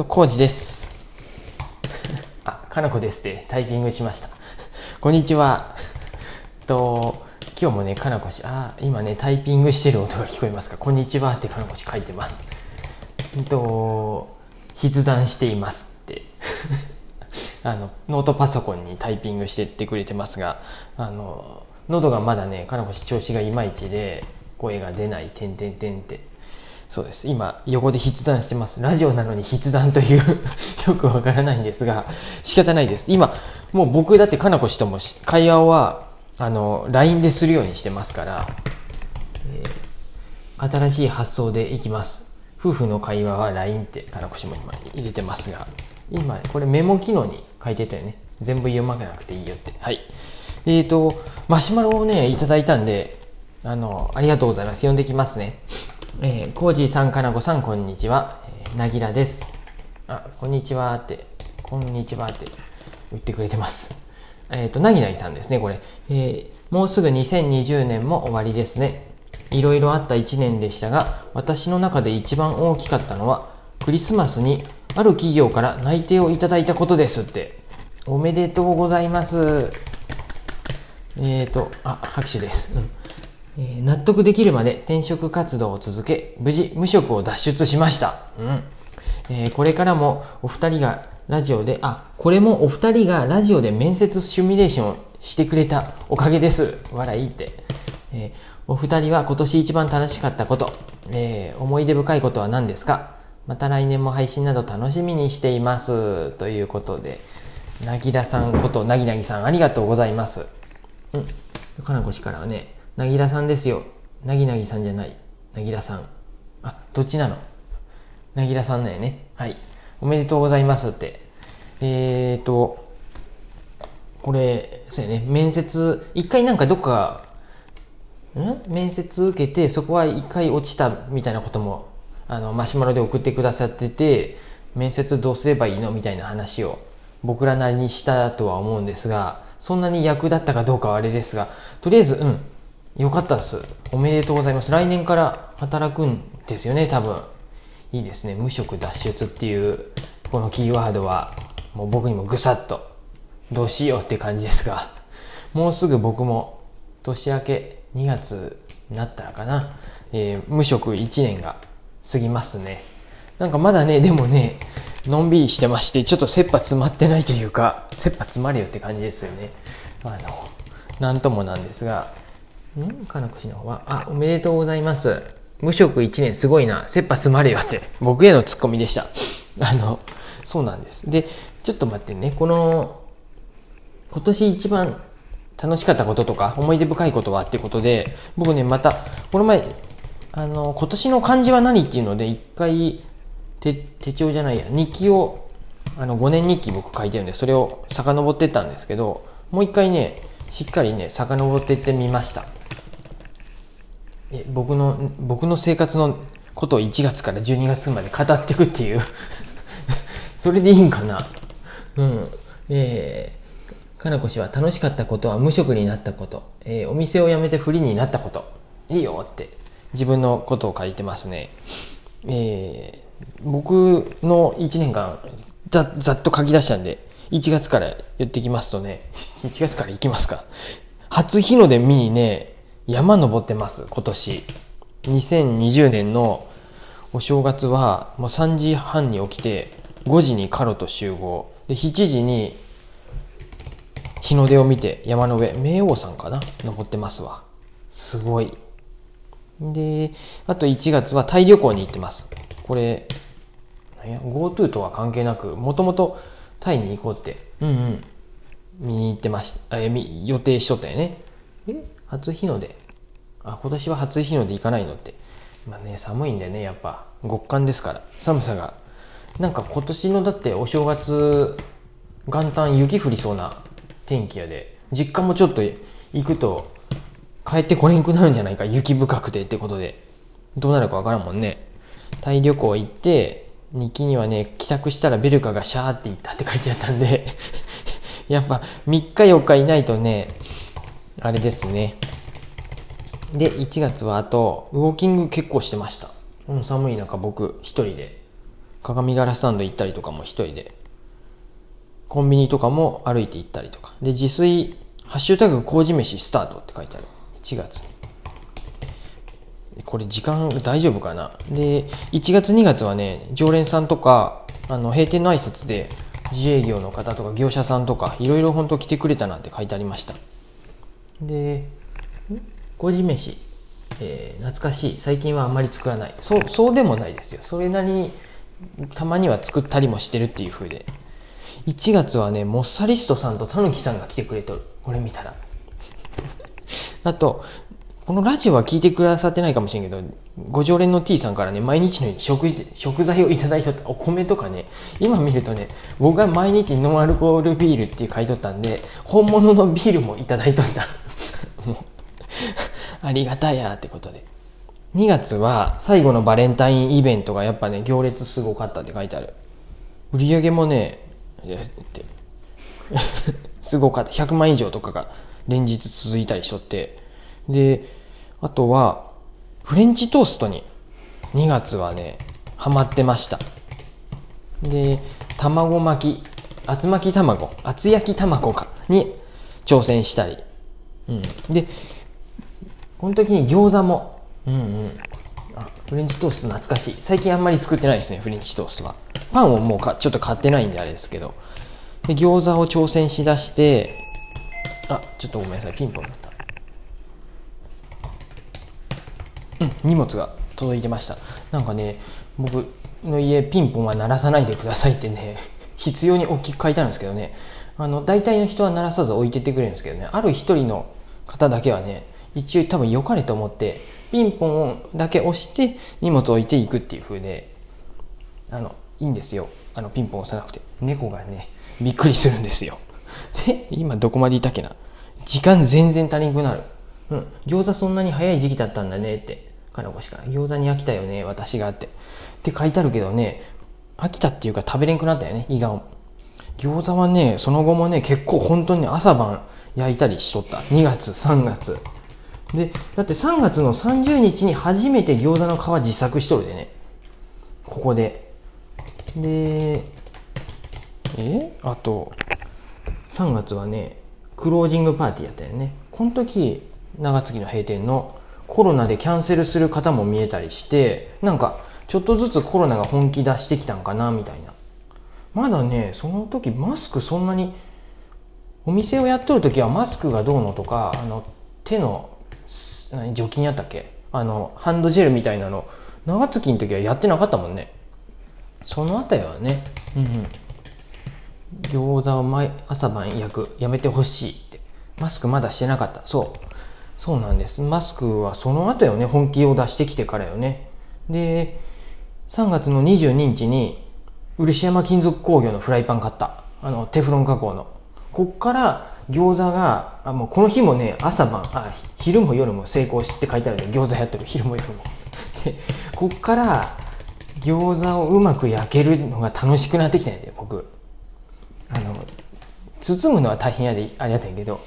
と、コウジです。あ、かなこですってタイピングしました。こんにちは。と、今日もね、かなこし、あ、今ね、タイピングしてる音が聞こえますかこんにちはってかなこし書いてます。と、筆談していますって。あの、ノートパソコンにタイピングしてってくれてますが、あの、喉がまだね、かなこし調子がいまいちで、声が出ない、てんてんてんって。そうです。今、横で筆談してます。ラジオなのに筆談という よくわからないんですが、仕方ないです。今、もう僕だってかなこしともし会話は、あの、LINE でするようにしてますから、えー新しい発想でいきます。夫婦の会話は LINE ってかなこしも今入れてますが、今、これメモ機能に書いてたよね。全部読まなくていいよって。はい。えーと、マシュマロをね、いただいたんで、あの、ありがとうございます。読んできますね。えー、コージーさん、かなこさん、こんにちは。えー、なぎらです。あ、こんにちはって、こんにちはって言ってくれてます。えっ、と、なぎなぎさんですね、これ。えーもうすぐ2020年も終わりですね。いろいろあった1年でしたが、私の中で一番大きかったのは、クリスマスにある企業から内定をいただいたことですって。おめでとうございます。えーと、あ、拍手です。うんえ納得できるまで転職活動を続け、無事無職を脱出しました。うん。えーこれからもお二人がラジオで、あ、これもお二人がラジオで面接シミュレーションをしてくれたおかげです。笑いって。えーお二人は今年一番楽しかったこと、えー思い出深いことは何ですか？また来年も配信など楽しみにしています。ということで、なぎらさんことなぎなぎさんありがとうございます。うん。かなこしからはね、なぎらさんですよ。なぎなぎさんじゃない。なぎらさん。あ、どっちなの？なぎらさんだよね。はい。おめでとうございますって。えーと、これ、そうやね、面接、一回なんかどっか、ん？面接受けて、そこは一回落ちたみたいなことも、あの、マシュマロで送ってくださってて、面接どうすればいいのみたいな話を僕らなりにしたとは思うんですが、そんなに役立ったかどうかはあれですが、とりあえず、うん、よかったっす。おめでとうございます。来年から働くんですよね、多分。いいですね。無職脱出っていう、このキーワードは、もう僕にもぐさっと、どうしようって感じですが、もうすぐ僕も、年明け2月になったらかな、えー無職1年が過ぎますね。なんかまだね、でもね、のんびりしてまして、ちょっと切羽詰まってないというか、切羽詰まれよって感じですよね。あの、なんともなんですが、んかなこしの方は、あ、おめでとうございます。無職1年すごいな。切羽詰まれよって。僕へのツッコミでした。あの、そうなんです。で、ちょっと待ってね。この、今年一番楽しかったこととか、思い出深いことはってことで、僕ね、また、この前、あの、今年の漢字は何っていうので、一回、手、手帳じゃないや、日記を、あの、5年日記僕書いてるんで、それを遡ってったんですけど、もう一回ね、しっかりね、遡ってってみました。え僕の僕の生活のことを1月から12月まで語っていくっていう。それでいいんかな？うん。えー、かなこ氏は楽しかったことは無職になったこと、えーお店を辞めてフリーになったこと。いいよって自分のことを書いてますね。えー僕の1年間ざざっと書き出したんで1月から言ってきますとね。1月から行きますか。初日の出見にね山登ってます今年。2020年のお正月はもう3時半に起きて5時にカロと集合。で7時に日の出を見て山の上冥王山かな？登ってますわ。すごい。であと1月はタイ旅行に行ってます。これなんや GoTo とは関係なくもともとタイに行こうってうんうん見に行ってましたえ予定しとったよね。え初日の出。あ今年は初日の出行かないのって。まあね寒いんでねやっぱ。極寒ですから。寒さが。なんか今年のだってお正月元旦雪降りそうな天気やで。実家もちょっと行くと帰ってこれんくなるんじゃないか。雪深くてってことで。どうなるかわからんもんね。タイ旅行行って日記にはね帰宅したらベルカがシャーって行ったって書いてあったんで。やっぱ3日4日いないとねあれですね。で1月はあとウォーキング結構してました、うん、寒い中僕一人で。鏡ガラスタンド行ったりとかも一人で。コンビニとかも歩いて行ったりとか。で自炊ハッシュタグ麹飯スタートって書いてある。1月これ時間大丈夫かな。で1月2月はね常連さんとかあの閉店の挨拶で自営業の方とか業者さんとかいろいろ本当来てくれたなって書いてありました。で麹飯、えー、懐かしい。最近はあんまり作らない。そうそうでもないですよ。それなりにたまには作ったりもしてるっていう風で。1月はねモッサリストさんとたぬきさんが来てくれとる。これ見たら。あとこのラジオは聞いてくださってないかもしれんけど、ご常連の T さんからね、毎日のように食食材をいただいとった。お米とかね、今見るとね、僕が毎日ノンアルコールビールって書いとったんで、本物のビールもいただいとった。もう ありがたいやってことで。2月は最後のバレンタインイベントがやっぱね、行列すごかったって書いてある。売り上げもね、すごかった。100万以上とかが連日続いたりしとって。で、あとは、フレンチトーストに2月はね、ハマってました。で、卵巻き、厚巻き卵、厚焼き卵か、に挑戦したり。うん。で、この時に餃子も、うんうん。あ、フレンチトースト懐かしい。最近あんまり作ってないですね、フレンチトーストは。パンをもうかちょっと買ってないんであれですけど。で、餃子を挑戦しだして、あ、ちょっとごめんなさい、ピンポンだった。うん、荷物が届いてましたなんかね僕の家ピンポンは鳴らさないでくださいってね 必要に大きく書いてあるんですけどねあの大体の人は鳴らさず置いてってくれるんですけどねある一人の方だけはね一応多分良かれと思ってピンポンだけ押して荷物置いていくっていう風であのいいんですよ。あのピンポン押さなくて。猫がねびっくりするんですよ。で今どこまでいたっけな。時間全然足りんくなる。うん。餃子そんなに早い時期だったんだねって。金越から。餃子に飽きたよね私がって。って書いてあるけどね飽きたっていうか食べれんくなったよね胃が餃子はねその後もね結構本当に朝晩焼いたりしとった。2月3月。でだって3月の30日に初めて餃子の皮自作しとるでね。ここで。でえ？あと3月はねクロージングパーティーやったよね。この時長月の閉店のコロナでキャンセルする方も見えたりしてなんかちょっとずつコロナが本気出してきたんかなみたいな。まだねその時マスクそんなにお店をやっとる時はマスクがどうのとかあの手の何除菌やったっけ？あのハンドジェルみたいなの。長月の時はやってなかったもんね。そのあたりはね。うんうん。餃子を毎朝晩焼く。やめてほしいって。マスクまだしてなかった。そう。そうなんです。マスクはその後よね、本気を出してきてからよね。で、3月の22日に、漆山金属工業のフライパン買った。あの、テフロン加工の。こっから餃子が、あもうこの日もね、朝晩、あ、昼も夜も成功して書いてあるね。餃子やってる。昼も夜も。で、こっから餃子をうまく焼けるのが楽しくなってきたんやで、僕。あの、包むのは大変やで、あれやったんやけど、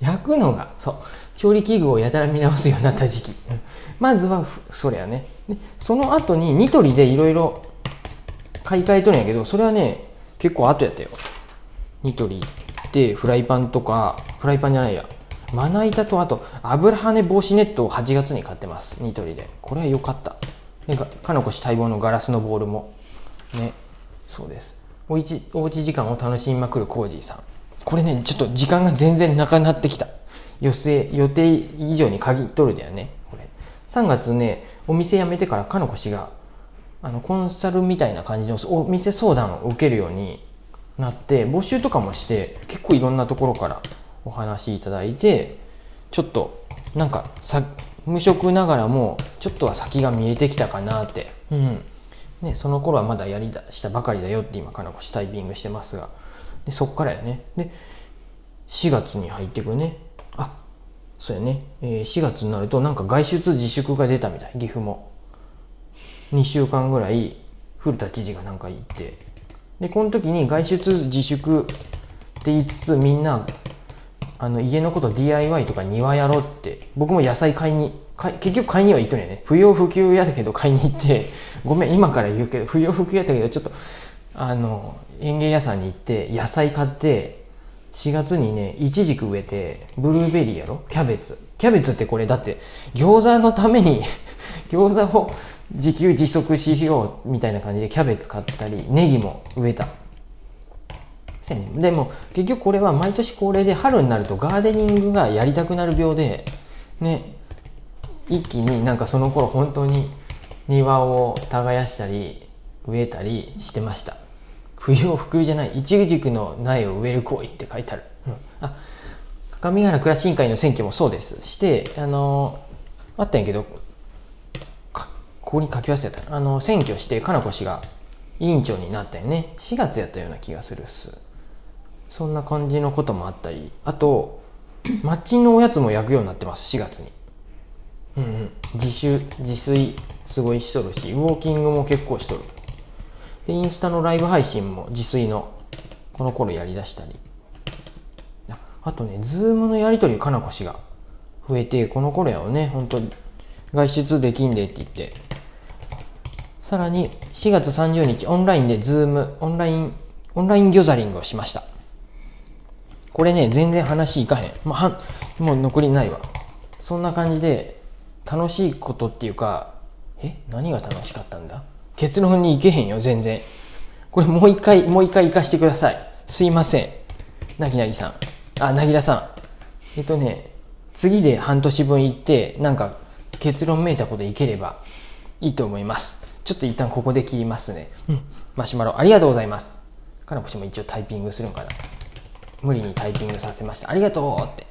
焼くのが、そう。調理器具をやたら見直すようになった時期。まずは、それやね。で、その後にニトリでいろいろ買い替えとるんやけど、それはね、結構後やったよ。ニトリってフライパンとか、フライパンじゃないや。まな板とあと油跳ね防止ネットを8月に買ってます。ニトリで。これは良かった。で、かのこし待望のガラスのボールも。ね。そうです。おうち、おうち時間を楽しみまくるコージーさん。これね、ちょっと時間が全然なくなってきた。予定、予定以上に限っとるだよね、これ。3月ね、お店辞めてからかのこ氏が、あの、コンサルみたいな感じのお店相談を受けるようになって、募集とかもして、結構いろんなところからお話いただいて、ちょっと、なんか、さ、無職ながらも、ちょっとは先が見えてきたかなって。うん。ね、その頃はまだやりだしたばかりだよって今、かのこしタイピングしてますが。で、そっからやね。で、4月に入ってくね。あそうやね、えー、4月になるとなんか外出自粛が出たみたい岐阜も2週間ぐらい古田知事がなんか言ってでこの時に外出自粛って言いつつみんなあの家のこと DIY とか庭やろうって僕も野菜買いにか結局買いには行っとるよね。不要不急やったけど買いに行ってごめん今から言うけど不要不急やったけどちょっとあの園芸屋さんに行って野菜買って4月にねイチジク植えてブルーベリーやろ？キャベツ。キャベツってこれだって餃子のために 餃子を自給自足しようみたいな感じでキャベツ買ったりネギも植えた。せやねでも結局これは毎年恒例で春になるとガーデニングがやりたくなる病でね一気になんかその頃本当に庭を耕したり植えたりしてました。不要不急じゃないイチジクの苗を植える行為って書いてある、うん、あ上原暮らし委員会の選挙もそうです。してあのあったんやけどここに書き忘れた。あの選挙してかなこ氏が委員長になったよね。4月やったような気がするっす。そんな感じのこともあったり。あとマッチンのおやつも焼くようになってます4月に。うんうん。自主自炊すごいしとるしウォーキングも結構しとるでインスタのライブ配信も自炊のこの頃やりだしたり。あとねズームのやり取りかなこ氏が増えてこの頃やをね本当外出できんでって言って。さらに4月30日オンラインでズームオンラインオンラインギョザリングをしました。これね全然話いかへん、まあ、はもう残りないわ。そんな感じで楽しいことっていうかえ？何が楽しかったんだ？結論に行けへんよ全然。これもう一回もう一回行かしてください。すいません。なぎなぎさん。あなぎらさん。えっとね次で半年分行ってなんか結論めいたこといければいいと思います。ちょっと一旦ここで切りますね。うん。マシュマロありがとうございます。かなこしも一応タイピングするんかな。無理にタイピングさせました。ありがとうって。